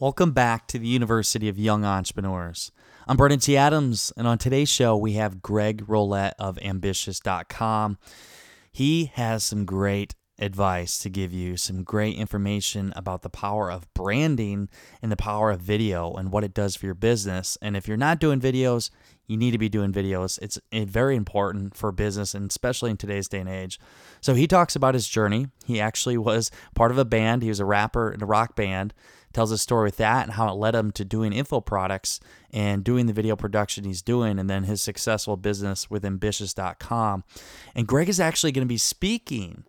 Welcome back to the University of Young Entrepreneurs. I'm Brandon T. Adams, and on today's show, we have Greg Rollett of ambitious.com. He has some great advice to give you, some great information about the power of branding and the power of video and what it does for your business. And if you're not doing videos, you need to be doing videos. It's eh, very important for business and especially in today's day and age. So he talks about his journey. He actually was part of a band, he was a rapper in a rock band tells a story with that and how it led him to doing info products and doing the video production he's doing and then his successful business with ambitious.com. And Greg is actually going to be speaking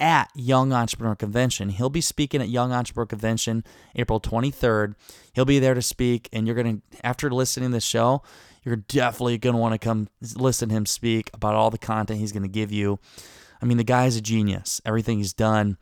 at Young Entrepreneur Convention. He'll be speaking at Young Entrepreneur Convention April 23rd. He'll be there to speak and you're going to after listening to the show, you're definitely going to want to come listen to him speak about all the content he's going to give you. I mean, the guy's a genius. Everything he's done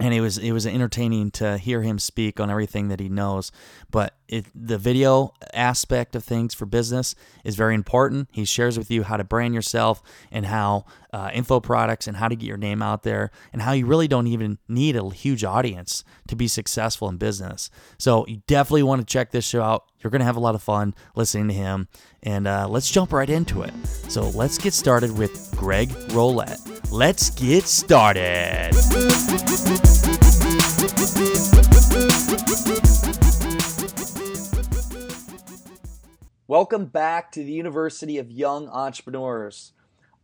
and it was it was entertaining to hear him speak on everything that he knows. But it, the video aspect of things for business is very important. He shares with you how to brand yourself and how uh, info products and how to get your name out there and how you really don't even need a huge audience to be successful in business. So you definitely want to check this show out. You're going to have a lot of fun listening to him. And uh, let's jump right into it. So let's get started with Greg Rollett. Let's get started. Welcome back to the University of Young Entrepreneurs.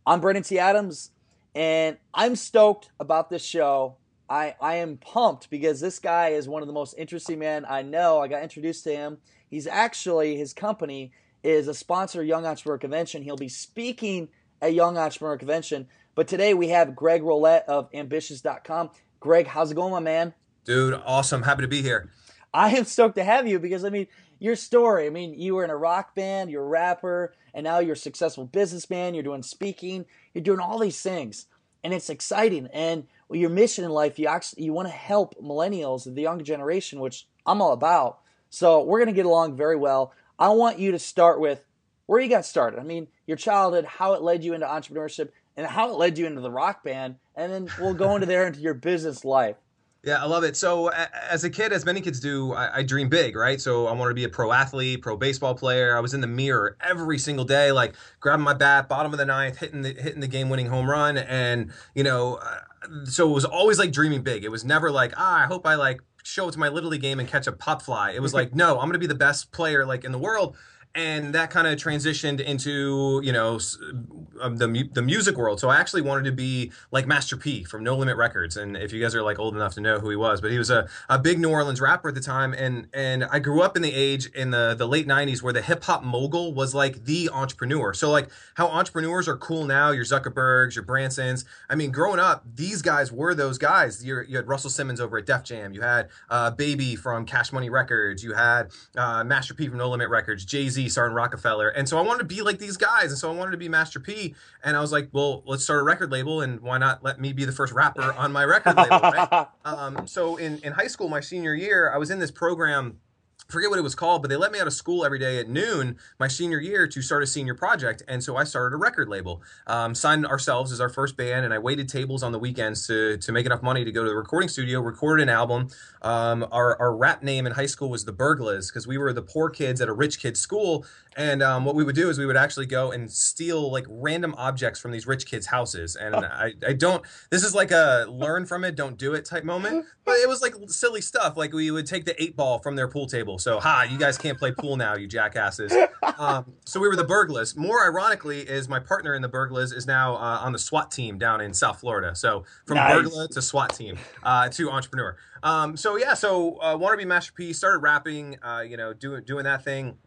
I'm Brandon T. Adams, and I'm stoked about this show. I, I am pumped because this guy is one of the most interesting men I know. I got introduced to him. He's actually, his company is a sponsor of Young Entrepreneur Convention. He'll be speaking at Young Entrepreneur Convention. But today we have Greg Rollett of ambitious.com. Greg, how's it going, my man? Dude, awesome. Happy to be here. I am stoked to have you because, I mean, your story. I mean, you were in a rock band, you're a rapper, and now you're a successful businessman. You're doing speaking, you're doing all these things, and it's exciting. And your mission in life, you actually you want to help millennials, the younger generation, which I'm all about. So we're gonna get along very well. I want you to start with where you got started. I mean, your childhood, how it led you into entrepreneurship, and how it led you into the rock band, and then we'll go into there into your business life. Yeah, I love it. So, as a kid, as many kids do, I, I dream big, right? So, I wanted to be a pro athlete, pro baseball player. I was in the mirror every single day, like grabbing my bat, bottom of the ninth, hitting the hitting the game winning home run, and you know, uh, so it was always like dreaming big. It was never like, ah, I hope I like show it to my little league game and catch a pop fly. It was like, no, I'm going to be the best player like in the world and that kind of transitioned into you know um, the the music world. So I actually wanted to be like Master P from No Limit Records, and if you guys are like old enough to know who he was, but he was a, a big New Orleans rapper at the time, and and I grew up in the age in the the late '90s where the hip hop mogul was like the entrepreneur. So like how entrepreneurs are cool now, your Zuckerbergs, your Bransons. I mean, growing up, these guys were those guys. you you had Russell Simmons over at Def Jam, you had uh, Baby from Cash Money Records, you had uh, Master P from No Limit Records, Jay Z starting Roc-A-Fella. And so I wanted to be like these guys. And so I wanted to be Master P. And I was like, well, let's start a record label. And why not let me be the first rapper on my record label? Right? um, so in, in high school, my senior year, I was in this program forget what it was called, but they let me out of school every day at noon my senior year to start a senior project. And so I started a record label, um, signed ourselves as our first band, and I waited tables on the weekends to, to make enough money to go to the recording studio, record an album. Um, our, our rap name in high school was the Burglas because we were the poor kids at a rich kid's school. And um, what we would do is we would actually go and steal like random objects from these rich kids' houses. And I, I don't, this is like a learn from it, don't do it type moment. But it was like silly stuff. Like we would take the eight ball from their pool table. So, ha, you guys can't play pool now, you jackasses. Um, so we were the Burglas. More ironically, is my partner in the Burglas is now uh, on the SWAT team down in South Florida. So from nice. Burglar to SWAT team uh, to entrepreneur. Um, so yeah, so uh, want to be Master P. Started rapping, uh, you know, doing doing that thing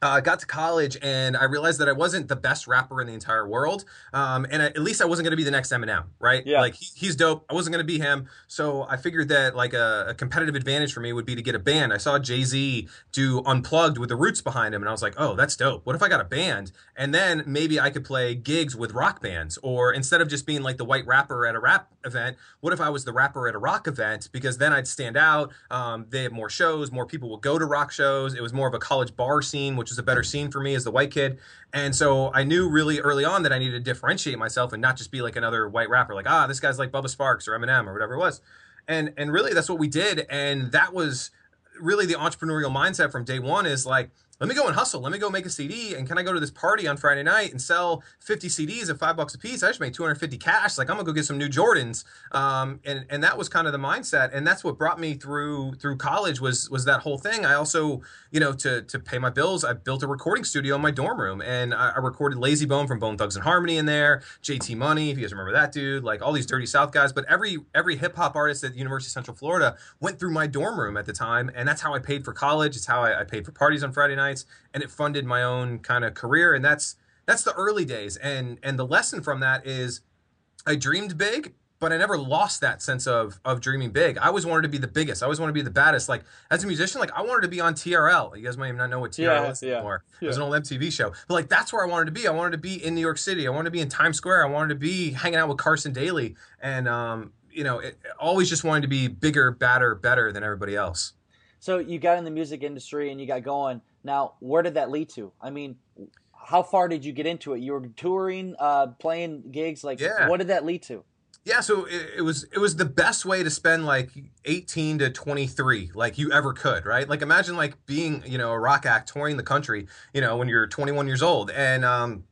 uh, got to college and I realized that I wasn't the best rapper in the entire world. Um, and I, at least I wasn't going to be the next Eminem, right? Yeah. Like he, he's dope. I wasn't going to be him. So I figured that like a, a, competitive advantage for me would be to get a band. I saw Jay Z do Unplugged with the Roots behind him, and I was like, oh, that's dope. What if I got a band? And then maybe I could play gigs with rock bands, or instead of just being like the white rapper at a rap event, what if I was the rapper at a rock event? Because then I'd stand out. Um, they have more shows, more people will go to rock shows. It was more of a college bar scene, which was a better scene for me as the white kid. And so I knew really early on that I needed to differentiate myself and not just be like another white rapper, like, ah, this guy's like Bubba Sparxxx or Eminem or whatever it was. And and really that's what we did. And that was really the entrepreneurial mindset from day one is like, let me go and hustle. Let me go make a CD. And can I go to this party on Friday night and sell 50 CDs at five bucks a piece? I just made 250 cash. Like I'm gonna go get some new Jordans. Um, and and that was kind of the mindset. And that's what brought me through through college was was that whole thing. I also, you know, to to pay my bills, I built a recording studio in my dorm room, and I, I recorded Layzie Bone from Bone Thugs and Harmony in there, JT Money, if you guys remember that dude, like all these Dirty South guys. But every every hip hop artist at the University of Central Florida went through my dorm room at the time, and that's how I paid for college. It's how I, I paid for parties on Friday and it funded my own kind of career and that's that's the early days. And and the lesson from that is i dreamed big but i never lost that sense of of dreaming big. I always wanted to be the biggest. I always wanted to be the baddest. Like as a musician like i wanted to be on trl you guys might not know what trl yeah, is yeah, anymore. Yeah. it was an old mtv show. But like that's where i wanted to be. I wanted to be in new york city. I wanted to be in times square. I wanted to be hanging out with carson daly. And um you know it, always just wanted to be bigger badder better than everybody else so you got in the music industry and you got going now, where did that lead to? I mean, how far did you get into it? You were touring, uh, playing gigs. Like, yeah. what did that lead to? Yeah, so it, it, was it was the best way to spend like 18 to 23 like you ever could, right? Like imagine like being, you know, a rock act touring the country, you know, when you're 21 years old and um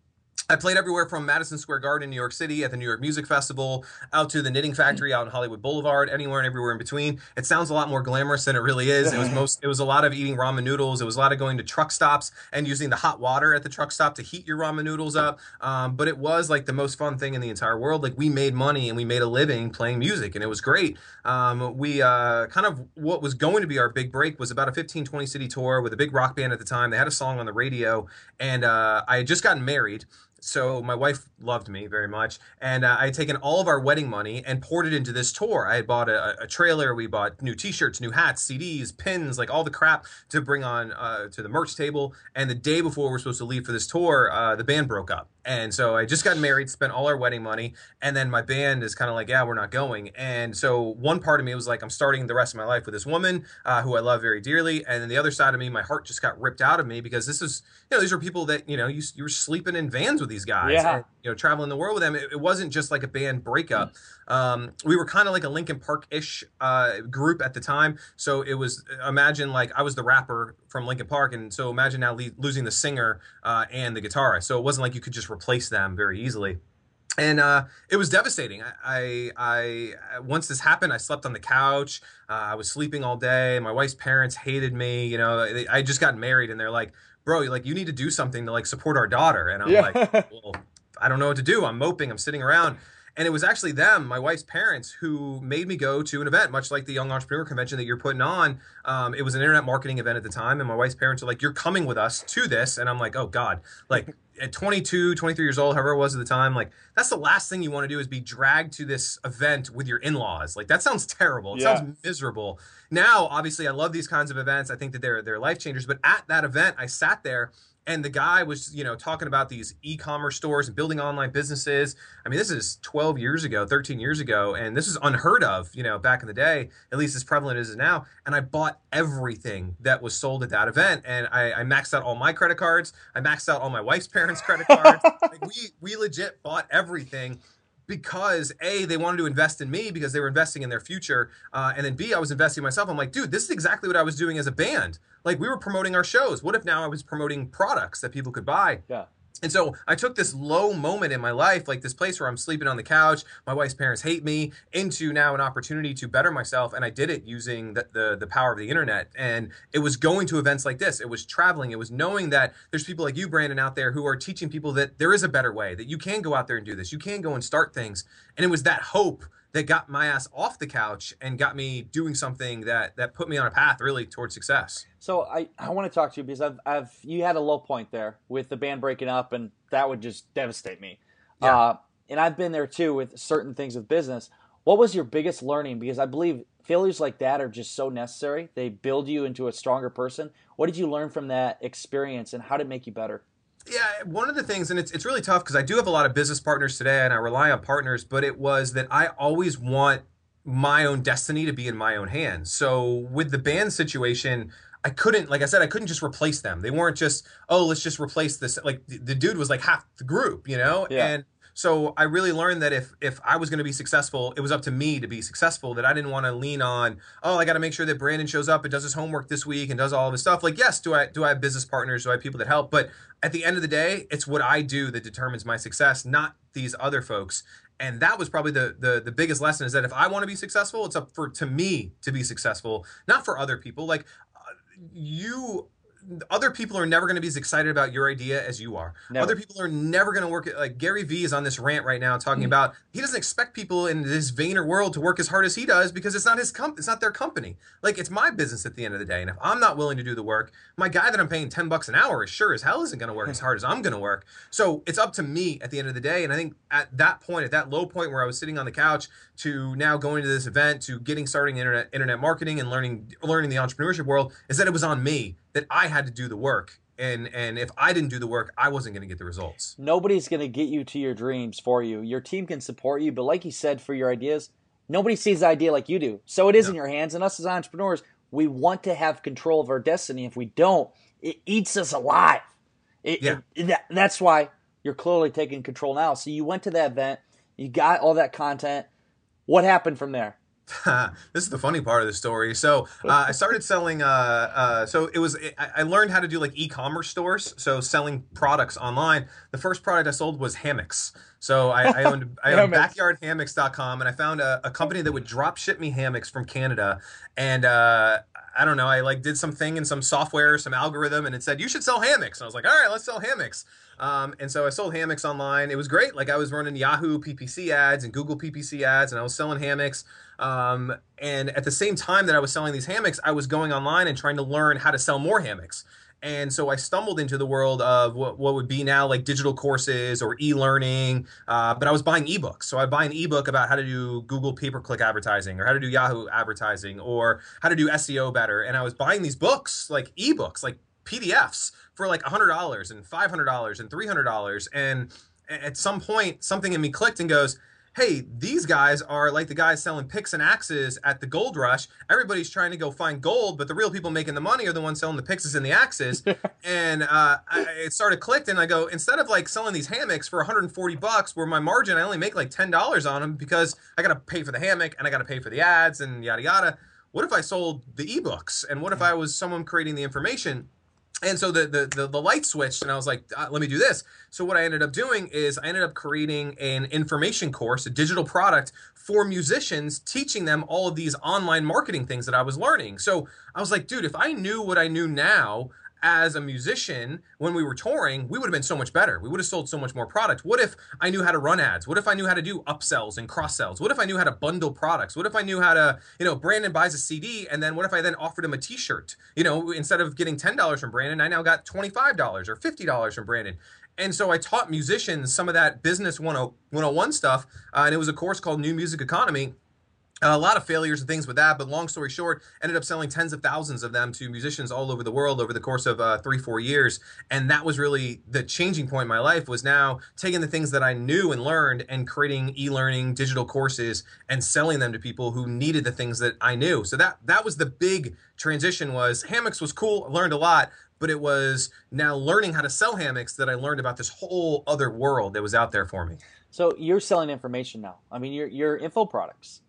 I played everywhere from Madison Square Garden, in New York City, at the New York Music Festival, out to the Knitting Factory out in Hollywood Boulevard, anywhere and everywhere in between. It sounds a lot more glamorous than it really is. It was most. It was a lot of eating ramen noodles. It was a lot of going to truck stops and using the hot water at the truck stop to heat your ramen noodles up. Um, but it was like the most fun thing in the entire world. Like we made money and we made a living playing music, and it was great. Um, we uh, kind of what was going to be our big break was about a 15, 20 city tour with a big rock band at the time. They had a song on the radio, and uh, I had just gotten married so my wife loved me very much and uh, i had taken all of our wedding money and poured it into this tour. I had bought a, a trailer we bought new t-shirts new hats cds pins like all the crap to bring on uh, to the merch table and the day before we are supposed to leave for this tour uh, the band broke up and so I just got married, spent all our wedding money, and then my band is kind of like, yeah, we're not going. And so one part of me was like, I'm starting the rest of my life with this woman uh, who I love very dearly, and then the other side of me, my heart just got ripped out of me because this is, you know, these are people that you know you you were sleeping in vans with these guys, yeah. and, you know, traveling the world with them. It, it wasn't just like a band breakup. Um, we were kind of like a Linkin Park ish uh, group at the time, so it was imagine like I was the rapper from Linkin Park, and so imagine now le- losing the singer uh, and the guitarist. So it wasn't like you could just replace them very easily and uh, it was devastating. I, I, I, once this happened, I slept on the couch. Uh, I was sleeping all day. My wife's parents hated me. You know, they, I just got married, and they're like, "Bro, like you need to do something to like support our daughter." And I'm yeah. like, "Well, I don't know what to do. I'm moping. I'm sitting around." And it was actually them, my wife's parents, who made me go to an event, much like the Young Entrepreneur Convention that you're putting on. Um, it was an internet marketing event at the time, and my wife's parents are like, "You're coming with us to this," and I'm like, "Oh God!" Like at 22, 23 years old, however it was at the time, like that's the last thing you want to do is be dragged to this event with your in-laws. Like that sounds terrible. It yeah. sounds miserable. Now, obviously, I love these kinds of events. I think that they're they're life changers. But at that event, I sat there and the guy was you know talking about these e-commerce stores and building online businesses. I mean this is 12 years ago 13 years ago and this is unheard of you know back in the day at least as prevalent as it is now. And i bought everything that was sold at that event and i, I maxed out all my credit cards. I maxed out all my wife's parents credit cards. Like we we legit bought everything because a they wanted to invest in me because they were investing in their future uh, and then b i was investing in myself. I'm like dude this is exactly what i was doing as a band. Like we were promoting our shows. What if now i was promoting products that people could buy? Yeah and so I took this low moment in my life, like this place where I'm sleeping on the couch, my wife's parents hate me, into now an opportunity to better myself. And I did it using the, the, the power of the internet. And it was going to events like this. It was traveling. It was knowing that there's people like you, Brandon, out there who are teaching people that there is a better way, that you can go out there and do this. You can go and start things. And it was that hope that got my ass off the couch and got me doing something that that put me on a path really towards success. So I, I want to talk to you because I've I've you had a low point there with the band breaking up and that would just devastate me. Yeah. Uh, and I've been there too with certain things with business. What was your biggest learning? Because I believe failures like that are just so necessary. They build you into a stronger person. What did you learn from that experience and how did it make you better? Yeah, one of the things, and it's, it's really tough because I do have a lot of business partners today and I rely on partners, but it was that I always want my own destiny to be in my own hands. So with the band situation, I couldn't, like I said, I couldn't just replace them. They weren't just, oh, let's just replace this. Like the, the dude was like half the group, you know? Yeah. And so I really learned that if if I was going to be successful, it was up to me to be successful. That I didn't want to lean on, oh, I got to make sure that Brandon shows up and does his homework this week and does all of his stuff. Like, yes, do I do I have business partners? Do I have people that help? But at the end of the day, it's what I do that determines my success, not these other folks. And that was probably the the the biggest lesson is that if I want to be successful, it's up for to me to be successful, not for other people. Like uh, you other people are never going to be as excited about your idea as you are. Never. Other people are never going to work like Gary Vee is on this rant right now talking mm-hmm. about he doesn't expect people in this Vayner world to work as hard as he does because it's not his comp it's not their company. Like it's my business at the end of the day. And if I'm not willing to do the work, my guy that I'm paying 10 bucks an hour is sure as hell isn't going to work as hard as I'm going to work. So it's up to me at the end of the day. And I think at that point, at that low point where I was sitting on the couch to now going to this event to getting starting internet internet marketing and learning learning the entrepreneurship world is that it was on me that I had to do the work. And and if I didn't do the work, I wasn't going to get the results. Nobody's going to get you to your dreams for you. Your team can support you, but like you said, for your ideas, nobody sees the idea like you do. So it is no. in your hands. And us as entrepreneurs, we want to have control of our destiny. If we don't, it eats us alive. It, yeah. It, that, that's why you're clearly taking control now. So you went to that event, you got all that content. What happened from there? this is the funny part of the story. So uh, I started selling. Uh, uh, so it was. I learned how to do like e-commerce stores. So selling products online. The first product I sold was hammocks. So I, I owned I owned backyardhammocks.com, and I found a, a, company that would drop ship me hammocks from Canada. And uh, I don't know. I like did something in some software, some algorithm, and it said you should sell hammocks. And I was like, all right, let's sell hammocks. Um, and so I sold hammocks online. It was great. Like I was running Yahoo PPC ads and Google PPC ads, and I was selling hammocks. Um, and at the same time that I was selling these hammocks, I was going online and trying to learn how to sell more hammocks. And so I stumbled into the world of what, what would be now like digital courses or e-learning. Uh, but I was buying ebooks. So I buy an ebook about how to do Google pay-per-click advertising or how to do Yahoo advertising or how to do SEO better. And I was buying these books, like ebooks, like PDFs for like $100 and $500 and $300. And at some point, something in me clicked and goes, hey, these guys are like the guys selling picks and axes at the gold rush. Everybody's trying to go find gold, but the real people making the money are the ones selling the picks and the axes. and uh, I, it started clicked, and I go, instead of like selling these hammocks for 140 bucks, where my margin I only make like $10 on them because I got to pay for the hammock and I got to pay for the ads and yada yada. What if I sold the ebooks? And what if I was someone creating the information? And so the, the, the the light switched and i was like uh, let me do this. So what i ended up doing is i ended up creating an information course a digital product for musicians teaching them all of these online marketing things that i was learning. So i was like dude if i knew what i knew now as a musician when we were touring, we would have been so much better. We would have sold so much more product. What if I knew how to run ads? What if I knew how to do upsells and cross sells? What if I knew how to bundle products? What if I knew how to, you know, Brandon buys a CD and then what if I then offered him a t-shirt? You know, instead of getting $10 from Brandon, I now got $25 or $50 from Brandon. And so I taught musicians some of that business 101 stuff. Uh, and it was a course called New Music Economy a lot of failures and things with that, but long story short, ended up selling tens of thousands of them to musicians all over the world over the course of uh, three, four years. And that was really the changing point in my life was now taking the things that I knew and learned and creating e-learning digital courses and selling them to people who needed the things that I knew. So that that was the big transition was hammocks was cool, learned a lot, but it was now learning how to sell hammocks that I learned about this whole other world that was out there for me. So you're selling information now. I mean, you're, you're info products.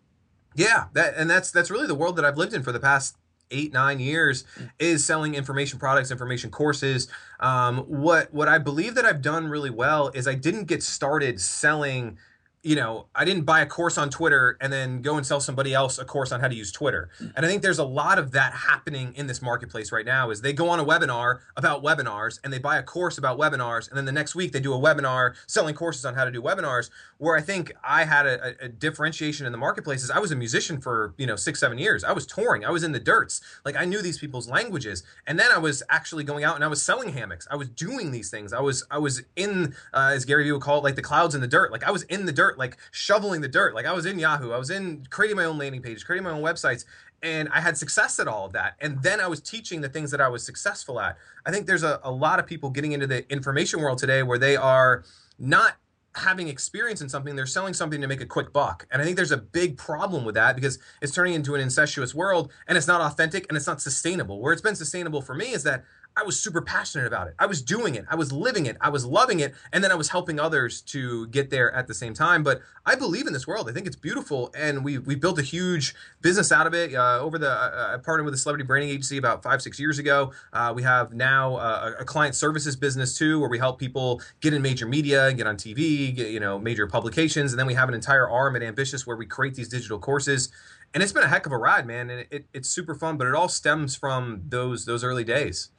Yeah, that and that's that's really the world that I've lived in for the past eight nine years is selling information products information courses. Um, what what i believe that i've done really well is i didn't get started selling you know, I didn't buy a course on Twitter and then go and sell somebody else a course on how to use Twitter. And I think there's a lot of that happening in this marketplace right now is they go on a webinar about webinars and they buy a course about webinars and then the next week they do a webinar selling courses on how to do webinars where I think I had a, a differentiation in the marketplace is I was a musician for, you know, 6 7 years. I was touring. I was in the dirts. Like I knew these people's languages. And then I was actually going out and I was selling hammocks. I was doing these things. I was I was in uh, as Gary Vee would call it like the clouds in the dirt. Like I was in the dirt like shoveling the dirt. Like I was in Yahoo, I was in creating my own landing pages, creating my own websites, and I had success at all of that. And then I was teaching the things that I was successful at. I think there's a, a lot of people getting into the information world today where they are not having experience in something, they're selling something to make a quick buck. And I think there's a big problem with that because it's turning into an incestuous world and it's not authentic and it's not sustainable. Where it's been sustainable for me is that I was super passionate about it. I was doing it. I was living it. I was loving it. And then I was helping others to get there at the same time. But I believe in this world. I think it's beautiful. And we we built a huge business out of it. Uh, over the, uh, I partnered with a celebrity branding agency about five, six years ago. Uh, we have now uh, a client services business too, where we help people get in major media, and get on TV, get, you know, major publications. And then we have an entire arm at Ambitious where we create these digital courses and it's been a heck of a ride, man. And it, it, it's super fun, but it all stems from those those early days.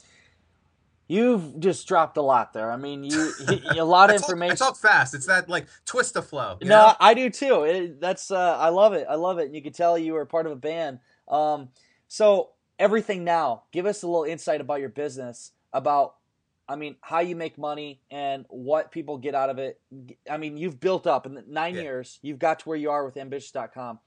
You've just dropped a lot there. I mean, you a lot of information. I talk fast. It's that like twist of flow. no, know? I do too. It, that's uh, I love it. I love it. And you can tell you were part of a band. Um, so everything now, give us a little insight about your business. About, I mean, how you make money and what people get out of it. I mean, you've built up in nine yeah. years. You've got to where you are with ambitious.com.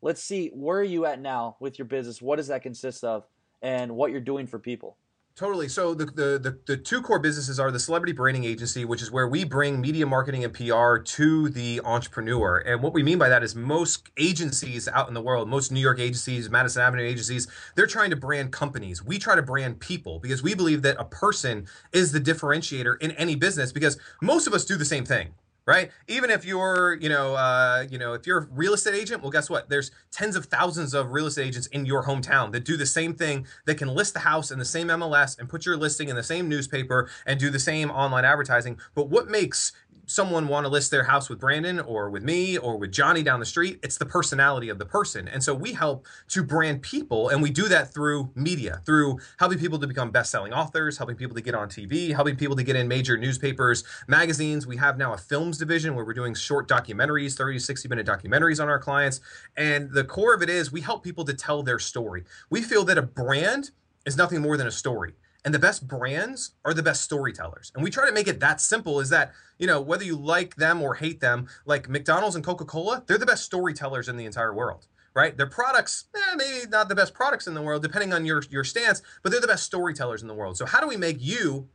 Let's see where are you at now with your business. What does that consist of, and what you're doing for people. Totally. So the, the, the the two core businesses are the celebrity branding agency, which is where we bring media marketing and PR to the entrepreneur. And what we mean by that is most agencies out in the world, most New York agencies, Madison Avenue agencies, they're trying to brand companies. We try to brand people because we believe that a person is the differentiator in any business because most of us do the same thing right? Even if you're, you know, uh, you know, if you're a real estate agent, well, guess what? There's tens of thousands of real estate agents in your hometown that do the same thing. That can list the house in the same MLS and put your listing in the same newspaper and do the same online advertising. But what makes someone want to list their house with Brandon or with me or with Johnny down the street. It's the personality of the person. And so we help to brand people and we do that through media, through helping people to become best-selling authors, helping people to get on TV, helping people to get in major newspapers, magazines. We have now a films division where we're doing short documentaries, 30 to 60 minute documentaries on our clients. And the core of it is we help people to tell their story. We feel that a brand is nothing more than a story and the best brands are the best storytellers. And we try to make it that simple is that you know whether you like them or hate them like mcdonald's and coca-cola they're the best storytellers in the entire world right? Their products eh, maybe not the best products in the world depending on your your stance but they're the best storytellers in the world. So how do we make you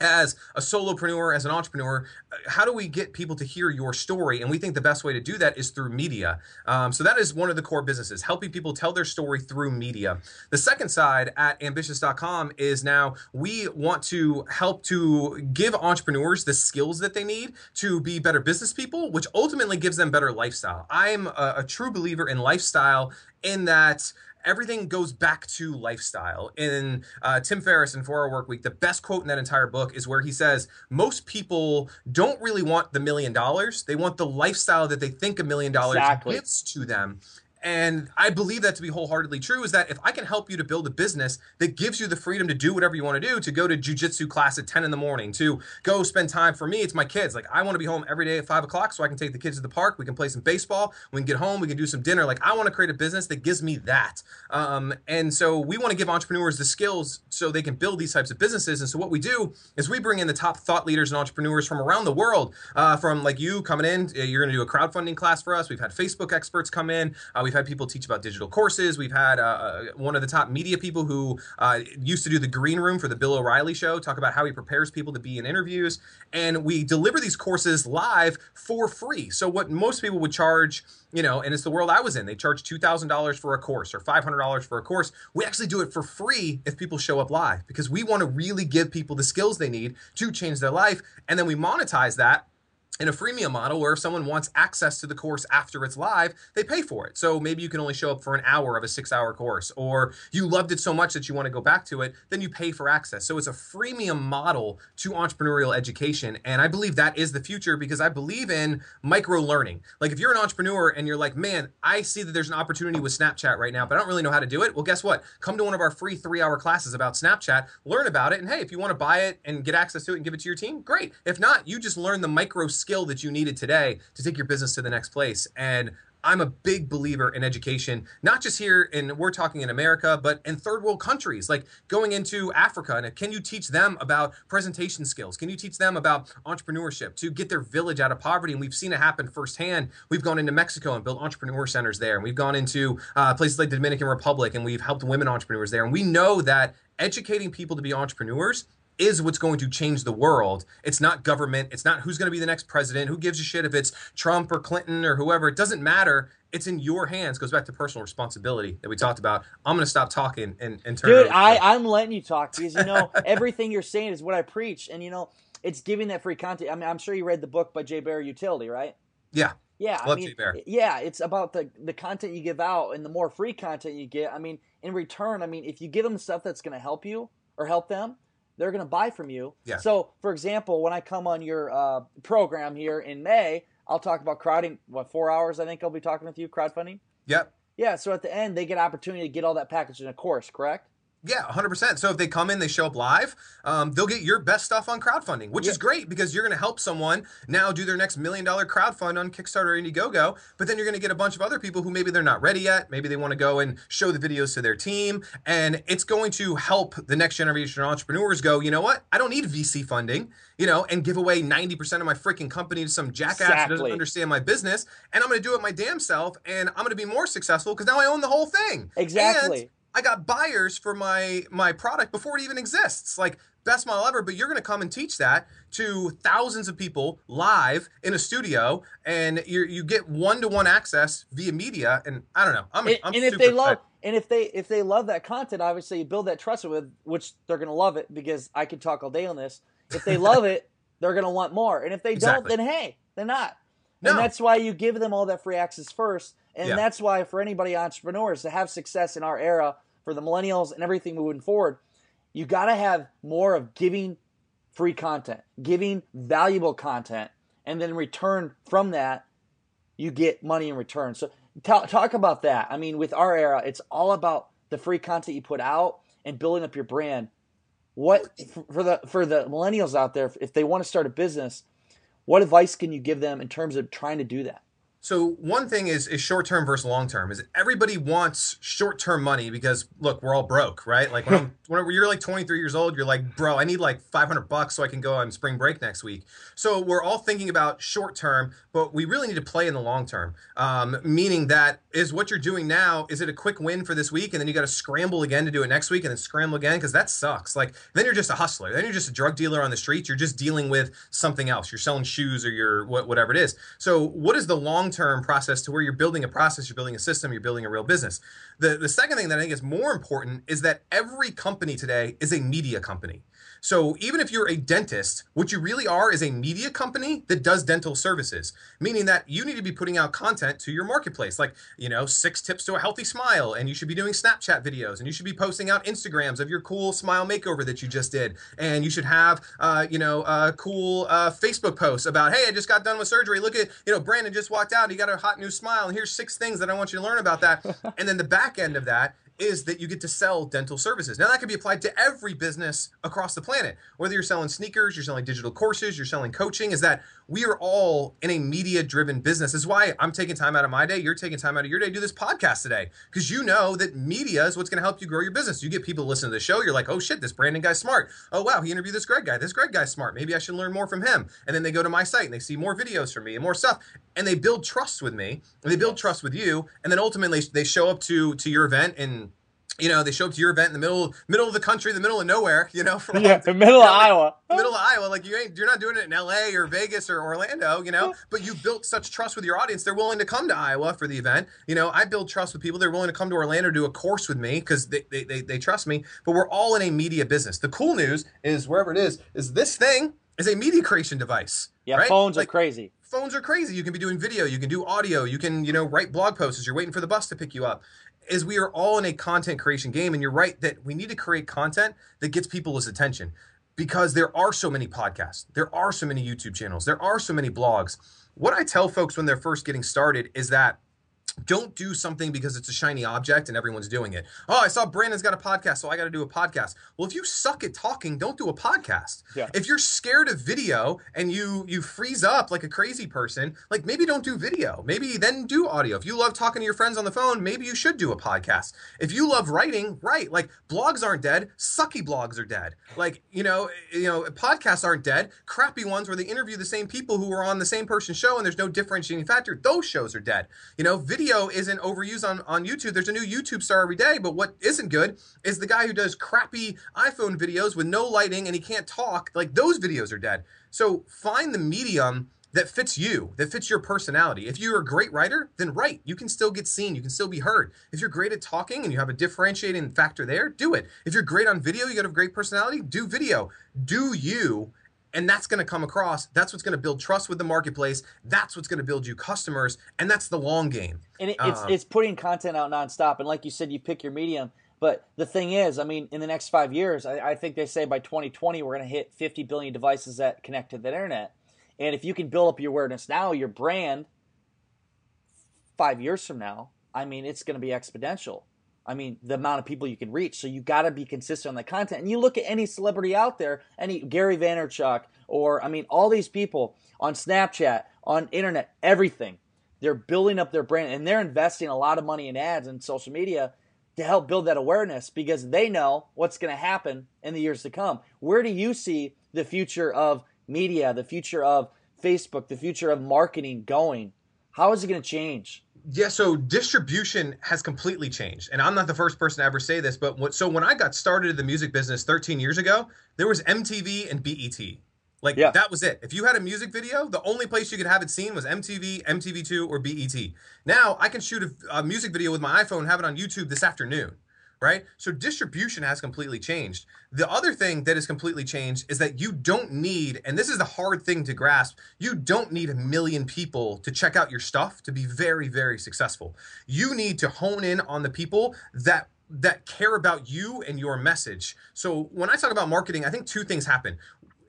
as a solopreneur, as an entrepreneur, how do we get people to hear your story? And we think the best way to do that is through media. Um, so that is one of the core businesses, helping people tell their story through media. The second side at ambitious.com is now we want to help to give entrepreneurs the skills that they need to be better business people, which ultimately gives them better lifestyle. I'm a, a true believer in lifestyle in that everything goes back to lifestyle. In uh, Tim Ferriss in Four Hour Work Week, the best quote in that entire book is where he says, Most people don't really want the million dollars. They want the lifestyle that they think a million dollars gives to them and I believe that to be wholeheartedly true is that if I can help you to build a business that gives you the freedom to do whatever you want to do, to go to jujitsu class at 10 in the morning, to go spend time for me, it's my kids. Like I want to be home every day at five o'clock so I can take the kids to the park. We can play some baseball. We can get home. We can do some dinner. Like I want to create a business that gives me that. Um, and so we want to give entrepreneurs the skills so they can build these types of businesses. And so what we do is we bring in the top thought leaders and entrepreneurs from around the world, uh, from like you coming in, you're going to do a crowdfunding class for us. We've had Facebook experts come in. Uh, We've had people teach about digital courses. We've had uh, uh, one of the top media people who uh, used to do the green room for the Bill O'Reilly show talk about how he prepares people to be in interviews. And we deliver these courses live for free. So, what most people would charge, you know, and it's the world I was in, they charge $2,000 for a course or $500 for a course. We actually do it for free if people show up live because we want to really give people the skills they need to change their life. And then we monetize that in a freemium model where if someone wants access to the course after it's live, they pay for it. So maybe you can only show up for an hour of a six hour course, or you loved it so much that you want to go back to it, then you pay for access. So it's a freemium model to entrepreneurial education. And I believe that is the future because I believe in micro learning. Like if you're an entrepreneur and you're like, man, I see that there's an opportunity with Snapchat right now, but I don't really know how to do it. Well, guess what? Come to one of our free three hour classes about Snapchat, learn about it. And hey, if you want to buy it and get access to it and give it to your team, great. If not, you just learn the micro skills skill that you needed today to take your business to the next place. And I'm a big believer in education, not just here in we're talking in America, but in third world countries, like going into Africa. And can you teach them about presentation skills? Can you teach them about entrepreneurship to get their village out of poverty? And we've seen it happen firsthand. We've gone into Mexico and built entrepreneur centers there, and we've gone into uh, places like the Dominican Republic, and we've helped women entrepreneurs there. And we know that educating people to be entrepreneurs is what's going to change the world. It's not government. It's not who's going to be the next president. Who gives a shit if it's Trump or Clinton or whoever? It doesn't matter. It's in your hands. Goes back to personal responsibility that we talked about. I'm going to stop talking and, and turn. Dude, I, I'm letting you talk because you know everything you're saying is what I preach, and you know it's giving that free content. I mean, I'm sure you read the book by Jay Baer Youtility, right? Yeah. Yeah, I mean, yeah, it's about the the content you give out, and the more free content you get. I mean, in return, I mean, if you give them stuff that's going to help you or help them, they're going to buy from you. Yeah. So, for example, when I come on your uh, program here in May, I'll talk about crowding. What four hours? I think I'll be talking with you crowdfunding. Yep. Yeah. So at the end, they get opportunity to get all that package in a course. Correct. Yeah, 100%. So if they come in, they show up live, um, they'll get your best stuff on crowdfunding, which yeah. is great because you're going to help someone now do their next million dollar crowdfund on Kickstarter or Indiegogo. But then you're going to get a bunch of other people who maybe they're not ready yet. Maybe they want to go and show the videos to their team. And it's going to help the next generation of entrepreneurs go, you know what? I don't need VC funding, you know, and give away 90% of my freaking company to some jackass exactly. who doesn't understand my business. And I'm going to do it my damn self. And I'm going to be more successful because now I own the whole thing. Exactly. And I got buyers for my my product before it even exists. Like best model ever, but you're going to come and teach that to thousands of people live in a studio, and you you get one to one access via media. And I don't know, I'm, and, I'm and if they love and if they if they love that content, obviously you build that trust with, which they're going to love it because I could talk all day on this. If they love it, they're going to want more, and if they exactly. don't, then hey, they're not. No. And that's why you give them all that free access first. And yeah. that's why for anybody entrepreneurs to have success in our era, for the millennials and everything moving forward, you got to have more of giving free content, giving valuable content, and then return from that, you get money in return. So talk, talk about that. I mean, with our era, it's all about the free content you put out and building up your brand. What for the for the millennials out there, if they want to start a business, what advice can you give them in terms of trying to do that? So one thing is is short term versus long term. Is everybody wants short term money because look, we're all broke, right? Like when I'm when you're like 23 years old, you're like, bro, I need like 500 bucks so I can go on spring break next week. So we're all thinking about short term, but we really need to play in the long term. Um, meaning that is what you're doing now. Is it a quick win for this week, and then you got to scramble again to do it next week, and then scramble again because that sucks. Like then you're just a hustler. Then you're just a drug dealer on the streets. You're just dealing with something else. You're selling shoes or you're whatever it is. So what is the long long-term process to where you're building a process, you're building a system, you're building a real business. The the second thing that I think is more important is that every company today is a media company. So even if you're a dentist, what you really are is a media company that does dental services, meaning that you need to be putting out content to your marketplace, like, you know, six tips to a healthy smile, and you should be doing Snapchat videos, and you should be posting out Instagrams of your cool smile makeover that you just did, and you should have, uh, you know, uh, cool uh, Facebook posts about, hey, I just got done with surgery. Look at, you know, Brandon just walked out. He got a hot new smile, and here's six things that I want you to learn about that. and then the back end of that is that you get to sell dental services. Now, that can be applied to every business across the planet. Whether you're selling sneakers, you're selling digital courses, you're selling coaching, is that we are all in a media driven business. This is why I'm taking time out of my day. You're taking time out of your day to do this podcast today because you know that media is what's going to help you grow your business. You get people to listen to the show. You're like, oh shit, this Brandon guy's smart. Oh wow, he interviewed this Greg guy. This Greg guy's smart. Maybe I should learn more from him. And then they go to my site and they see more videos from me and more stuff. And they build trust with me and they build trust with you. And then ultimately they show up to to your event and you know, they show up to your event in the middle middle of the country, the middle of nowhere, you know, from yeah, the middle of Iowa, middle of Iowa. Like you ain't, you're not doing it in L.A. or Vegas or Orlando, you know. But you built such trust with your audience; they're willing to come to Iowa for the event. You know, I build trust with people; they're willing to come to Orlando do a course with me because they, they, they they trust me. But we're all in a media business. The cool news is wherever it is, is this thing is a media creation device. Yeah, right? phones Like, are crazy. phones are crazy. You can be doing video, you can do audio, you can, you know, write blog posts as you're waiting for the bus to pick you up. Is we are all in a content creation game, and you're right that we need to create content that gets people's attention because there are so many podcasts, there are so many YouTube channels, there are so many blogs. What I tell folks when they're first getting started is that don't do something because it's a shiny object and everyone's doing it. Oh, I saw Brandon's got a podcast, so I got to do a podcast. Well, if you suck at talking, don't do a podcast. Yeah. If you're scared of video and you you freeze up like a crazy person, like maybe don't do video. Maybe then do audio. If you love talking to your friends on the phone, maybe you should do a podcast. If you love writing, write. Like blogs aren't dead, sucky blogs are dead. Like, you know, you know, podcasts aren't dead. Crappy ones where they interview the same people who are on the same person's show and there's no differentiating factor. Those shows are dead. You know, video isn't overused on, on YouTube. There's a new YouTube star every day, but what isn't good is the guy who does crappy iPhone videos with no lighting and he can't talk. Like those videos are dead. So find the medium that fits you, that fits your personality. If you're a great writer, then write. You can still get seen, you can still be heard. If you're great at talking and you have a differentiating factor there, do it. If you're great on video, you got a great personality, do video. Do you and that's going to come across. That's what's going to build trust with the marketplace. That's what's going to build you customers, and that's the long game. And it, it's Um, it's putting content out nonstop. And like you said, you pick your medium. But the thing is, I mean, in the next five years, I, I think they say by 2020 we're going to hit 50 billion devices that connect to the internet. And if you can build up your awareness now, your brand, five years from now, I mean, it's going to be exponential. I mean, the amount of people you can reach. So you got to be consistent on the content. And you look at any celebrity out there, any Gary Vaynerchuk, or I mean, all these people on Snapchat, on internet, everything. They're building up their brand and they're investing a lot of money in ads and social media to help build that awareness because they know what's going to happen in the years to come. Where do you see the future of media, the future of Facebook, the future of marketing going? How is it going to change? Yeah, so distribution has completely changed. And I'm not the first person to ever say this, but what, so when I got started in the music business 13 years ago, there was MTV and BET. Like Yeah. that was it. If you had a music video, the only place you could have it seen was MTV, MTV2, or BET. Now I can shoot a, a music video with my iPhone have it on YouTube this afternoon, right? So distribution has completely changed. The other thing that has completely changed is that you don't need, and this is the hard thing to grasp, you don't need a million people to check out your stuff to be very, very successful. You need to hone in on the people that that care about you and your message. So when I talk about marketing, I think two things happen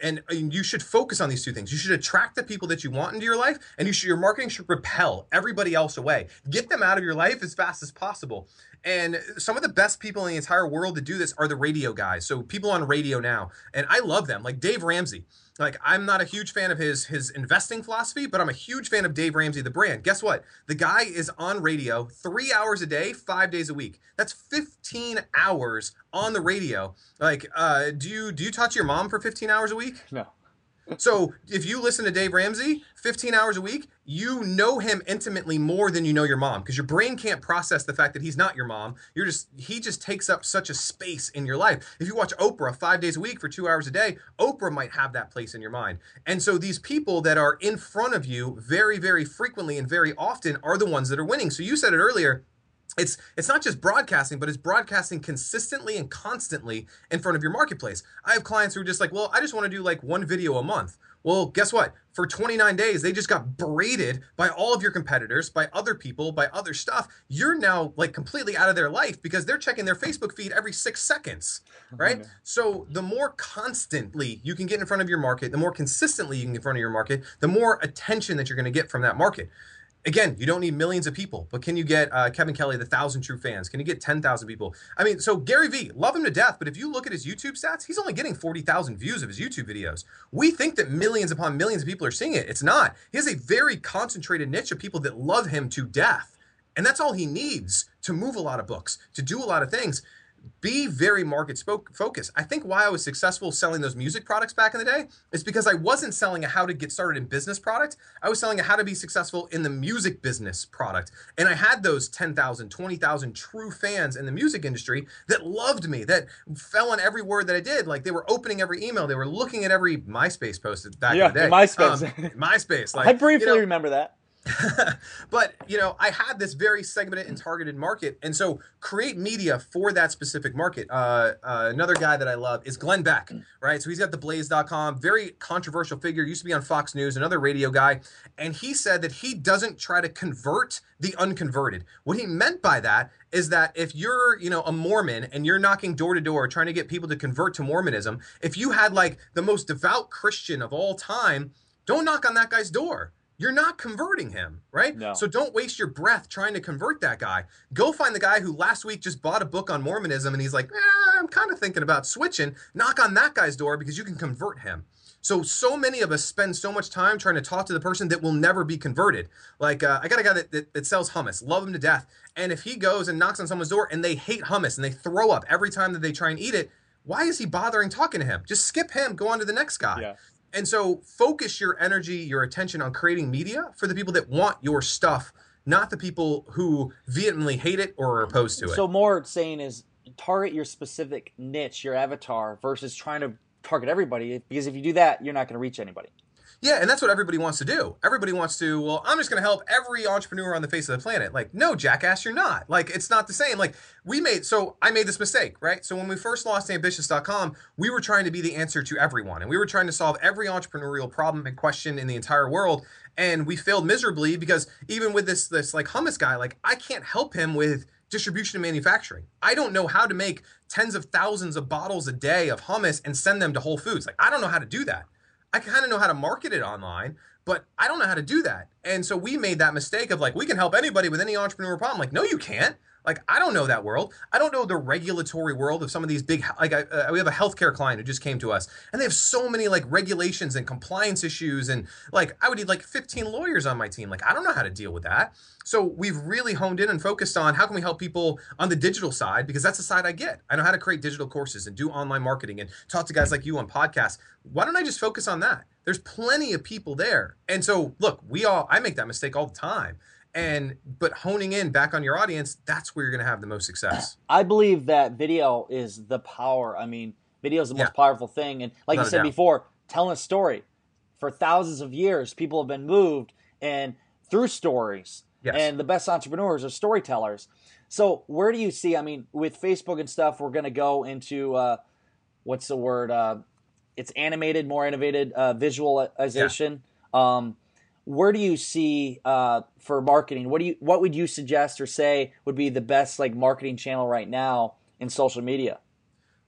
and, you should focus on these two things. You should attract the people that you want into your life, and you should your marketing should repel everybody else away. Get them out of your life as fast as possible. And some of the best people in the entire world to do this are the radio guys. So people on radio now, and I love them, like Dave Ramsey. Like I'm not a huge fan of his his investing philosophy, but I'm a huge fan of Dave Ramsey, the brand. Guess what? The guy is on radio three hours a day, five days a week. That's 15 hours on the radio. Like, uh, do you do you talk to your mom for 15 hours a week? No. So if you listen to Dave Ramsey 15 hours a week, you know him intimately more than you know your mom because your brain can't process the fact that he's not your mom. You're just he just takes up such a space in your life. If you watch Oprah 5 days a week for 2 hours a day, Oprah might have that place in your mind. And so these people that are in front of you very very frequently and very often are the ones that are winning. So you said it earlier, it's it's not just broadcasting but it's broadcasting consistently and constantly in front of your marketplace. I have clients who are just like well i just want to do like one video a month. Well guess what? For 29 days they just got berated by all of your competitors by other people by other stuff. You're now like completely out of their life because they're checking their facebook feed every six seconds right? Mm-hmm. So the more constantly you can get in front of your market the more consistently you can get in front of your market the more attention that you're going to get from that market again, you don't need millions of people, but can you get uh, Kevin Kelly, the thousand true fans? Can you get 10,000 people? I mean, so Gary Vee, love him to death, but if you look at his YouTube stats, he's only getting 40,000 views of his YouTube videos. We think that millions upon millions of people are seeing it. It's not. He has a very concentrated niche of people that love him to death. And that's all he needs to move a lot of books, to do a lot of things be very market spoke, focused. I think why I was successful selling those music products back in the day is because I wasn't selling a how to get started in business product. I was selling a how to be successful in the music business product. And I had those 10,000, 20,000 true fans in the music industry that loved me, that fell on every word that I did. Like they were opening every email, they were looking at every MySpace post back Yeah, in the day. MySpace. Um, MySpace. Like, I briefly you know, remember that. but you know, I had this very segmented and targeted market, and so create media for that specific market. Uh, uh, another guy that I love is Glenn Beck, right? So he's got the Blaze.com, very controversial figure. Used to be on Fox News, another radio guy, and he said that he doesn't try to convert the unconverted. What he meant by that is that if you're, you know, a Mormon and you're knocking door to door trying to get people to convert to Mormonism, if you had like the most devout Christian of all time, don't knock on that guy's door you're not converting him, right? No. So don't waste your breath trying to convert that guy. Go find the guy who last week just bought a book on Mormonism and he's like, eh, I'm kind of thinking about switching. Knock on that guy's door because you can convert him. So, so many of us spend so much time trying to talk to the person that will never be converted. Like, uh, I got a guy that, that, that sells hummus, love him to death. And if he goes and knocks on someone's door and they hate hummus and they throw up every time that they try and eat it, why is he bothering talking to him? Just skip him, go on to the next guy. Yeah. And so focus your energy, your attention on creating media for the people that want your stuff, not the people who vehemently hate it or are opposed to it. So more saying is target your specific niche, your avatar, versus trying to target everybody. Because if you do that, you're not going to reach anybody. Yeah, and that's what everybody wants to do. Everybody wants to, well, I'm just going to help every entrepreneur on the face of the planet. Like, no, jackass, you're not. Like, it's not the same. Like, we made, so I made this mistake, right? So when we first launched ambitious.com, we were trying to be the answer to everyone. And we were trying to solve every entrepreneurial problem and question in the entire world. And we failed miserably because even with this, this like hummus guy, like, I can't help him with distribution and manufacturing. I don't know how to make tens of thousands of bottles a day of hummus and send them to Whole Foods. Like, I don't know how to do that. I kind of know how to market it online, but I don't know how to do that. And so we made that mistake of like, we can help anybody with any entrepreneur problem. Like, no, you can't. Like, I don't know that world. I don't know the regulatory world of some of these big, like, uh, we have a healthcare client who just came to us and they have so many like regulations and compliance issues. And like, I would need like 15 lawyers on my team. Like, I don't know how to deal with that. So we've really honed in and focused on how can we help people on the digital side because that's the side I get. I know how to create digital courses and do online marketing and talk to guys like you on podcasts. Why don't I just focus on that? There's plenty of people there. And so, look, we all I make that mistake all the time and but honing in back on your audience that's where you're going to have the most success i believe that video is the power i mean video is the most Yeah. powerful thing and like Without you said doubt. before telling a story for thousands of years people have been moved and through stories Yes. and the best entrepreneurs are storytellers so where do you see i mean with facebook and stuff we're going to go into uh, what's the word uh, it's animated more innovated uh, visualization um, where do you see uh, for marketing? What do you what would you suggest or say would be the best like marketing channel right now in social media?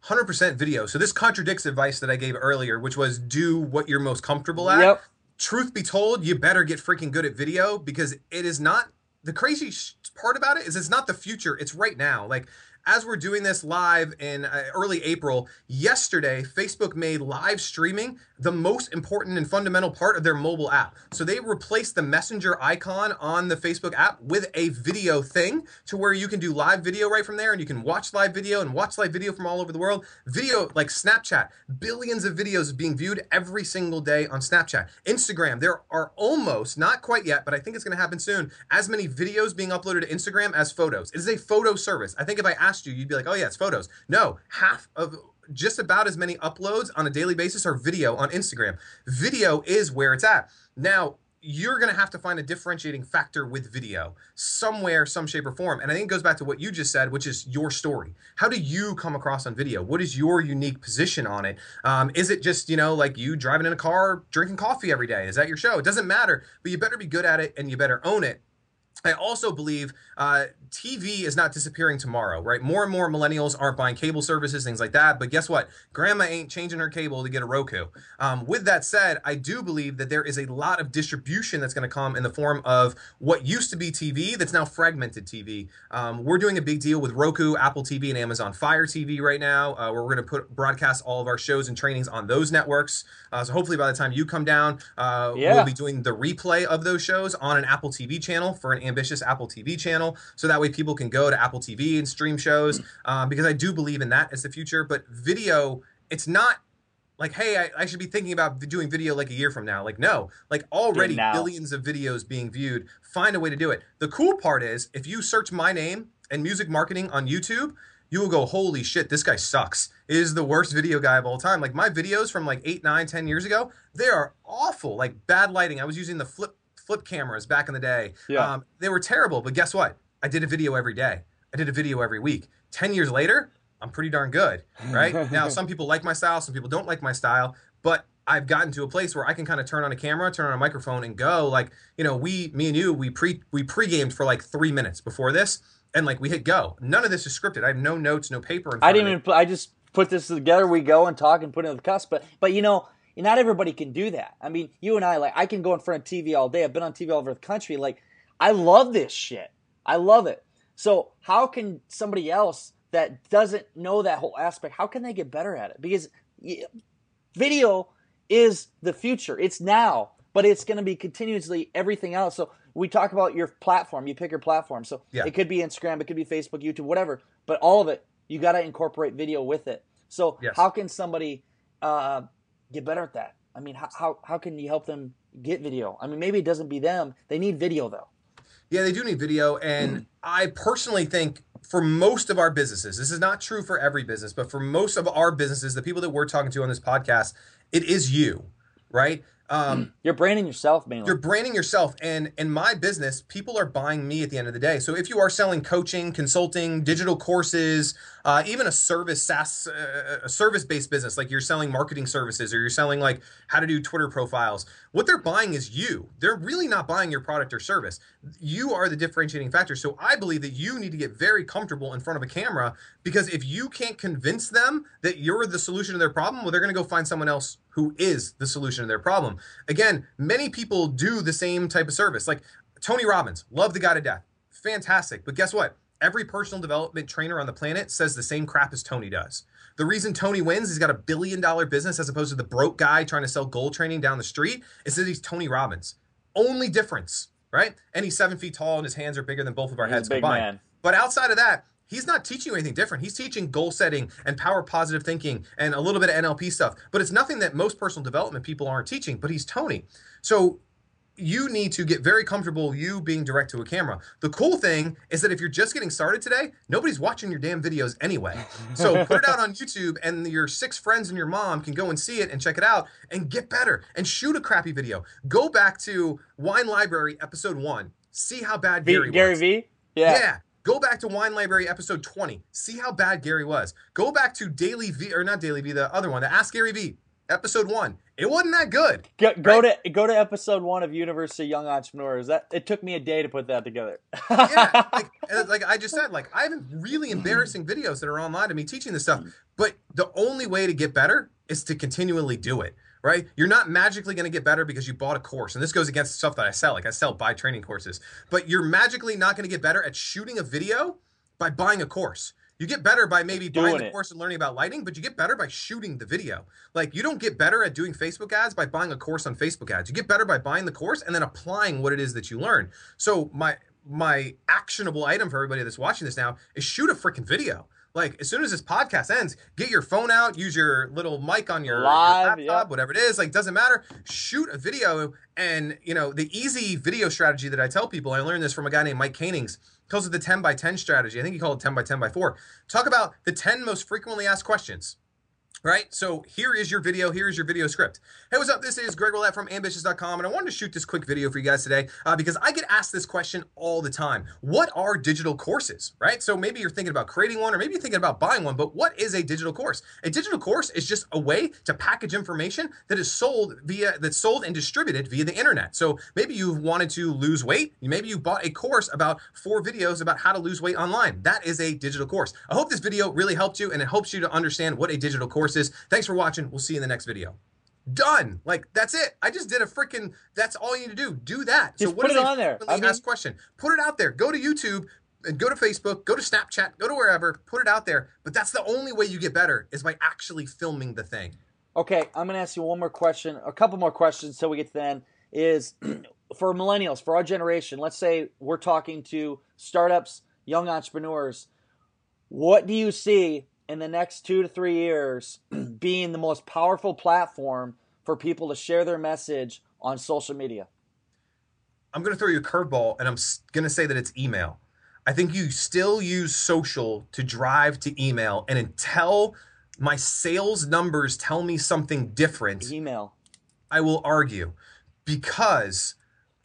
100% video so this contradicts advice that i gave earlier which was do what you're most comfortable at Yep. truth be told, you better get freaking good at video because it is not the crazy sh- part about it is it's not the future, it's right now. Like as we're doing this live in uh, early April, yesterday Facebook made live streaming the most important and fundamental part of their mobile app. So they replaced the messenger icon on the Facebook app with a video thing to where you can do live video right from there and you can watch live video and watch live video from all over the world. Video like Snapchat, billions of videos being viewed every single day on Snapchat. Instagram, there are almost, not quite yet, but I think it's going to happen soon, as many videos being uploaded to Instagram as photos. It is a photo service. I think if I asked you, you'd be like, oh yeah, it's photos. No, half of just about as many uploads on a daily basis are video on Instagram. Video is where it's at. Now, you're going to have to find a differentiating factor with video somewhere, some shape or form. And I think it goes back to what you just said, which is your story. How do you come across on video? What is your unique position on it? Um, is it just, you know, like you driving in a car, drinking coffee every day? Is that your show? It doesn't matter, but you better be good at it and you better own it. I also believe uh, TV is not disappearing tomorrow, right? More and more millennials aren't buying cable services, things like that. But guess what? Grandma ain't changing her cable to get a Roku. Um, with that said, I do believe that there is a lot of distribution that's going to come in the form of what used to be TV that's now fragmented TV. Um, we're doing a big deal with Roku, Apple TV, and Amazon Fire TV right now, uh, where we're going to put broadcast all of our shows and trainings on those networks. Uh, so hopefully by the time you come down, uh, Yeah. we'll be doing the replay of those shows on an Apple TV channel for an ambitious Apple TV channel. So that way people can go to Apple TV and stream shows um, because I do believe in that as the future. But video, it's not like, hey, I, I should be thinking about doing video like a year from now. Like, no, like already billions of videos being viewed. Find a way to do it. The cool part is if you search my name and music marketing on YouTube, you will go, holy shit, this guy sucks. It is the worst video guy of all time. Like my videos from like eight, nine, ten years ago, they are awful. Like bad lighting. I was using the flip flip cameras back in the day. Yeah. Um, they were terrible, but guess what? I did a video every day. I did a video every week. 10 years later, I'm pretty darn good, right? now, some people like my style, some people don't like my style, but I've gotten to a place where I can kind of turn on a camera, turn on a microphone, and go. Like, you know, we, me and you, we pre we pre-gamed for like three minutes before this, and like we hit go. None of this is scripted. I have no notes, no paper. I didn't even. put- I just put this together. We go and talk and put it in the cuss. But but you know, not everybody can do that. I mean, you and I like I can go in front of TV all day. I've been on TV all over the country. Like I love this shit. I love it. So how can somebody else that doesn't know that whole aspect? How can they get better at it? Because video is the future. It's now, but it's going to be continuously everything else. So we talk about your platform. You pick your platform. So Yeah. it could be Instagram, it could be Facebook, YouTube, whatever. But all of it, you got to incorporate video with it. So Yes. how can somebody uh, get better at that? I mean, how, how how can you help them get video? I mean, maybe it doesn't be them. They need video though. Yeah, they do need video. And I personally think for most of our businesses, this is not true for every business, but for most of our businesses, the people that we're talking to on this podcast, it is you, right? Um, You're branding yourself mainly. you're branding yourself and in my business people are buying me at the end of the day so if you are selling coaching consulting digital courses uh, even a service SaaS, uh, a service-based business like you're selling marketing services or you're selling like how to do twitter profiles what they're buying is you they're really not buying your product or service you are the differentiating factor so i believe that you need to get very comfortable in front of a camera because if you can't convince them that you're the solution to their problem well they're going to go find someone else who is the solution to their problem. Again, many people do the same type of service. Like Tony Robbins, love the guy to death. Fantastic. But guess what? Every personal development trainer on the planet says the same crap as Tony does. The reason Tony wins, he's got a billion dollar business as opposed to the broke guy trying to sell goal training down the street, is that he's Tony Robbins. Only difference, right? And he's seven feet tall and his hands are bigger than both of our He's heads combined. man. But outside of that, he's not teaching you anything different. He's teaching goal setting and power positive thinking and a little bit of NLP stuff. But it's nothing that most personal development people aren't teaching. But he's Tony. So you need to get very comfortable you being direct to a camera. The cool thing is that if you're just getting started today, nobody's watching your damn videos anyway. So put it out on YouTube and your six friends and your mom can go and see it and check it out and get better and shoot a crappy video. Go back to Wine Library episode 1. See how bad V- Gary, Gary was. V. Yeah. Yeah. Go back to Wine Library episode 20. See how bad Gary was. Go back to DailyVee or not DailyVee, the other one, the Ask Gary V, episode 1. It wasn't that good. Go, go to go to episode one of University Young Entrepreneurs. That it took me a day to put that together. yeah, like like I just said, like I have really embarrassing videos that are online of me teaching this stuff. But the only way to get better is to continually do it. Right? You're not magically going to get better because you bought a course, and this goes against stuff that I sell. Like I sell buy training courses, but you're magically not going to get better at shooting a video by buying a course. You get better by maybe buying the it. course and learning about lighting, but you get better by shooting the video. Like you don't get better at doing Facebook ads by buying a course on Facebook ads. You get better by buying the course and then applying what it is that you learn. So my my actionable item for everybody that's watching this now is shoot a freaking video. Like as soon as this podcast ends, get your phone out, use your little mic on your, your laptop, yep. whatever it is. Like doesn't matter. Shoot a video, and you know the easy video strategy that I tell people. I learned this from a guy named Mike Koenigs. Calls it the 10 by 10 strategy. I think he called it 10 by 10 by 4. Talk about the 10 most frequently asked questions right? So here is your video. Here is your video script. Hey, what's up? This is Greg Rollett from ambitious.com, and I wanted to shoot this quick video for you guys today uh, because I get asked this question all the time. What are digital courses, right? So maybe you're thinking about creating one, or maybe you're thinking about buying one, but what is a digital course? A digital course is just a way to package information that is sold via, that's sold and distributed via the internet. So maybe you've wanted to lose weight. Maybe you bought a course about four videos about how to lose weight online. That is a digital course. I hope this video really helped you and it helps you to understand what a digital course is. Thanks for watching. We'll see you in the next video. Done. Like that's it. I just did a freaking. That's all you need to do. Do that. Just what put is it on there. I mean- asked question. Put it out there. Go to YouTube. And go to Facebook, go to Snapchat, go to wherever, put it out there. But that's the only way you get better is by actually filming the thing. Okay, I'm going to ask you one more question, a couple more questions till we get to the end. Is for millennials, for our generation, let's say we're talking to startups, young entrepreneurs, what do you see in the next two to three years being the most powerful platform for people to share their message on social media? I'm going to throw you a curveball and I'm going to say that it's email. I think you still use social to drive to email. And until my sales numbers tell me something different, Email. I will argue because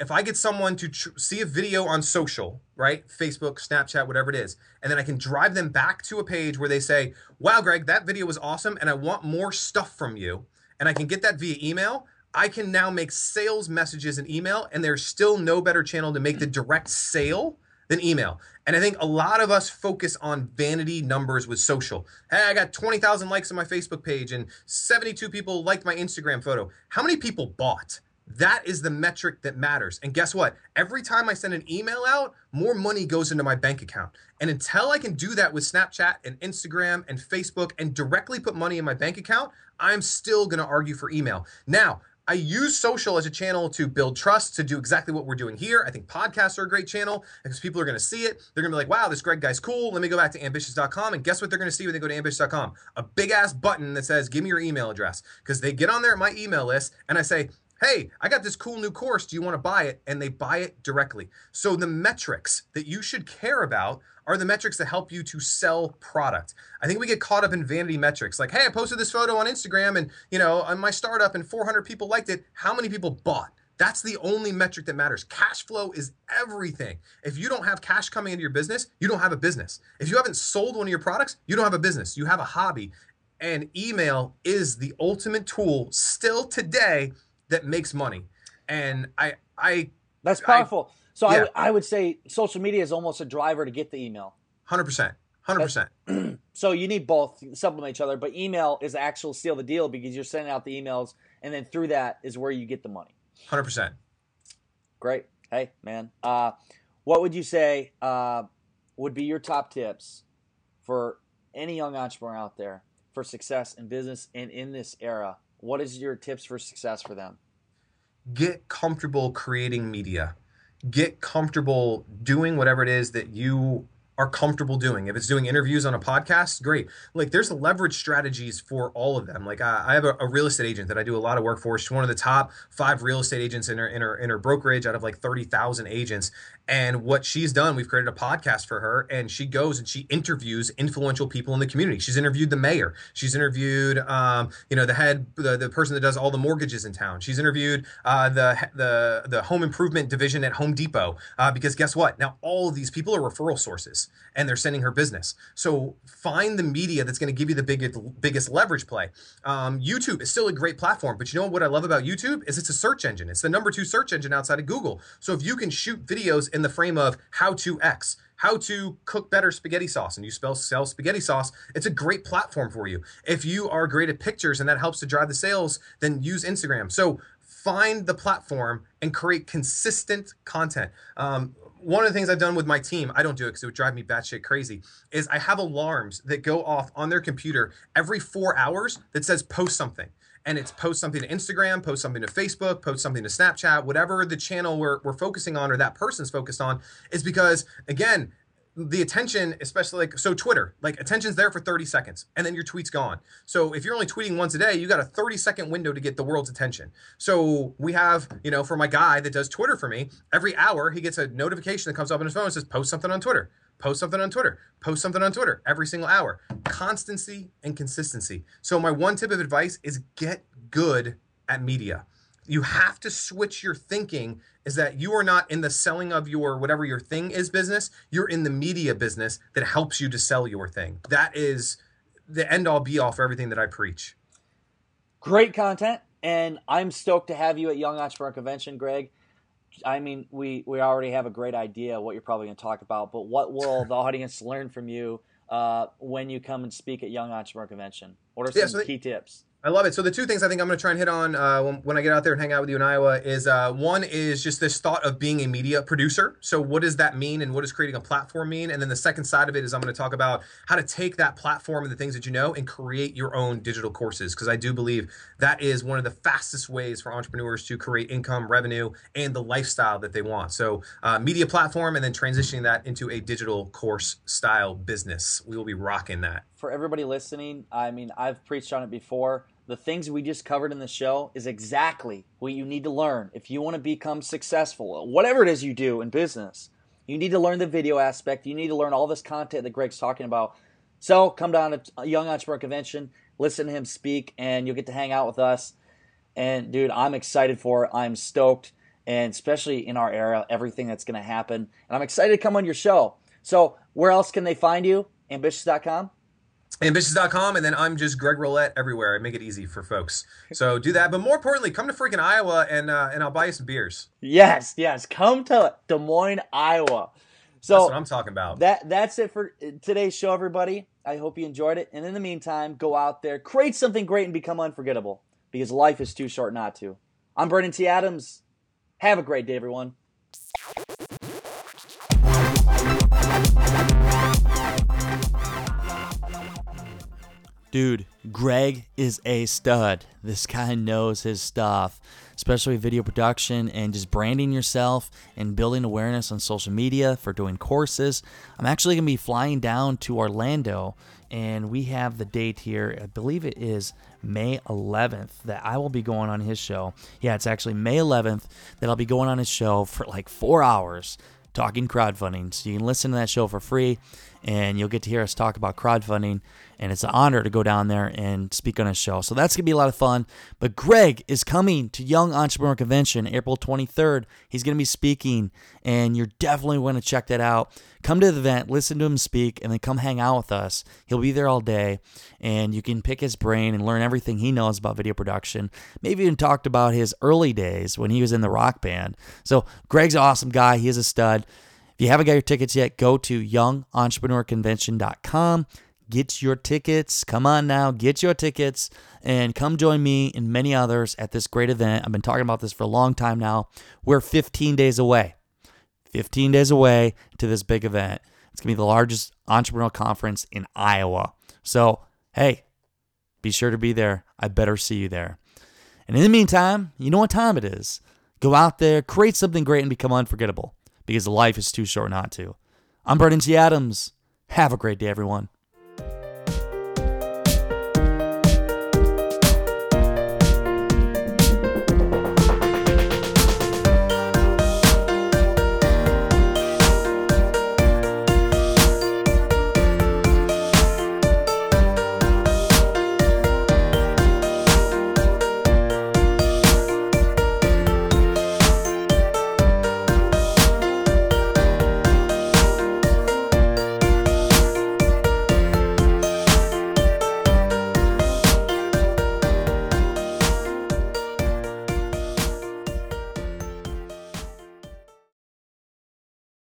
if I get someone to tr- see a video on social, right? Facebook, Snapchat, whatever it is, and then I can drive them back to a page where they say, wow, Greg, that video was awesome and I want more stuff from you, and I can get that via email, I can now make sales messages in email, and there's still no better channel to make the direct sale than email. And I think a lot of us focus on vanity numbers with social. Hey, I got 20,000 likes on my Facebook page and 72 people liked my Instagram photo. How many people bought? That is the metric that matters. And guess what? Every time I send an email out, more money goes into my bank account. And until I can do that with Snapchat and Instagram and Facebook and directly put money in my bank account, I'm still going to argue for email. Now, I use social as a channel to build trust, to do exactly what we're doing here. I think podcasts are a great channel because people are going to see it. They're going to be like, wow, this Greg guy's cool. Let me go back to ambitious.com. And guess what they're going to see when they go to ambitious.com? A big ass button that says, give me your email address. Because they get on there at my email list and I say, hey, I got this cool new course. Do you want to buy it? And they buy it directly. So the metrics that you should care about are the metrics that help you to sell product. I think we get caught up in vanity metrics like, hey, I posted this photo on Instagram and, you know, on my startup and 400 people liked it. How many people bought? That's the only metric that matters. Cash flow is everything. If you don't have cash coming into your business, you don't have a business. If you haven't sold one of your products, you don't have a business. You have a hobby. And email is the ultimate tool still today that makes money. And I, I, that's powerful. I, so yeah. I, I would say social media is almost a driver to get the email. Hundred percent. Hundred percent. So you need both supplement each other, but email is the actual seal the deal because you're sending out the emails, and then through that is where you get the money. Hundred percent. Great. Hey, man. Uh, what would you say uh, would be your top tips for any young entrepreneur out there for success in business and in this era what is your tips for success for them? Get comfortable creating media. Get comfortable doing whatever it is that you are comfortable doing. If it's doing interviews on a podcast, great. Like there's leverage strategies for all of them. Like I, I have a, a, real estate agent that I do a lot of work for. She's one of the top five real estate agents in her in her in her brokerage out of like thirty thousand agents. And what she's done, we've created a podcast for her, and she goes and she interviews influential people in the community. She's interviewed the mayor. She's interviewed, um, you know, the head, the, the person that does all the mortgages in town. She's interviewed uh, the the the home improvement division at Home Depot. Uh, because guess what? Now all of these people are referral sources, and they're sending her business. So find the media that's going to give you the biggest biggest leverage play. Um, YouTube is still a great platform, but you know what I love about YouTube is it's a search engine. It's the number two search engine outside of Google. So if you can shoot videos in the frame of how to X, how to cook better spaghetti sauce, and you spell sell spaghetti sauce, it's a great platform for you. If you are great at pictures and that helps to drive the sales, then use Instagram. So find the platform and create consistent content. Um, one of the things I've done with my team, I don't do it because it would drive me batshit crazy, is I have alarms that go off on their computer every four hours that says post something and it's post something to Instagram, post something to Facebook, post something to Snapchat, whatever the channel we're, we're focusing on or that person's focused on, is because, again, the attention, especially like so Twitter, like attention's there for 30 seconds and then your tweet's gone. So if you're only tweeting once a day, you got a 30 second window to get the world's attention. So we have, you know, for my guy that does Twitter for me, every hour he gets a notification that comes up on his phone and says, post something on Twitter post something on Twitter, post something on Twitter every single hour. Constancy and consistency. So, my one tip of advice is get good at media. You have to switch your thinking is that you are not in the selling of your whatever your thing is business, you're in the media business that helps you to sell your thing. That is the end all be all for everything that I preach. Great content. And I'm stoked to have you at Young Entrepreneur Convention, Greg. I mean, we we already have a great idea what you're probably going to talk about, but what will the audience learn from you uh, when you come and speak at Young Entrepreneur Convention? What are some yeah, so key tips? I love it. So the two things I think I'm going to try and hit on uh, when, when, I get out there and hang out with you in Iowa is uh, one is just this thought of being a media producer. So what does that mean, and what does creating a platform mean? And then the second side of it is I'm going to talk about how to take that platform and the things that you know and create your own digital courses because I do believe that is one of the fastest ways for entrepreneurs to create income, revenue, and the lifestyle that they want. So uh, media platform and then transitioning that into a digital course style business. We will be rocking that. For everybody listening, I mean, I've preached on it before the things we just covered in the show is exactly what you need to learn if you want to become successful, whatever it is you do in business. You need to learn the video aspect. You need to learn all this content that Greg's talking about. So come down to a Young Entrepreneur Convention, listen to him speak, and you'll get to hang out with us. And dude, I'm excited for it. I'm stoked. and especially in our era, everything that's going to happen. And I'm excited to come on your show. So, where else can they find you? Ambitious.com? ambitious.com and then i'm just greg rollett everywhere. I make it easy for folks. So do that. But more importantly come to freaking iowa and uh, and i'll buy you some beers. Yes yes. Come to des moines iowa. So that's what i'm talking about. that that's it for today's show everybody. I hope you enjoyed it. And in the meantime go out there create something great and become unforgettable because life is too short not to. I'm brandon t. Adams. Have a great day everyone Dude, Greg is a stud. This guy knows his stuff, especially video production and just branding yourself and building awareness on social media for doing courses. I'm actually going to be flying down to Orlando and we have the date here. I believe it is May 11th that I will be going on his show. Yeah, it's actually May 11th that I'll be going on his show for like four hours talking crowdfunding. So you can listen to that show for free and you'll get to hear us talk about crowdfunding. And it's an honor to go down there and speak on a show. So that's going to be a lot of fun. But Greg is coming to Young Entrepreneur Convention April 23rd. He's going to be speaking, and you're definitely going to check that out. Come to the event, listen to him speak, and then come hang out with us. He'll be there all day, and you can pick his brain and learn everything he knows about video production. Maybe even talked about his early days when he was in the rock band. So Greg's an awesome guy. He is a stud. If you haven't got your tickets yet, go to youngentrepreneur.convention.com. Get your tickets. Come on now, get your tickets and come join me and many others at this great event. I've been talking about this for a long time now. We're 15 days away. 15 days away to this big event. It's going to be the largest entrepreneurial conference in Iowa. So, hey, be sure to be there. I better see you there. And in the meantime, you know what time it is. Go out there, create something great, and become unforgettable because life is too short not to. I'm Brandon T. Adams. Have a great day, everyone.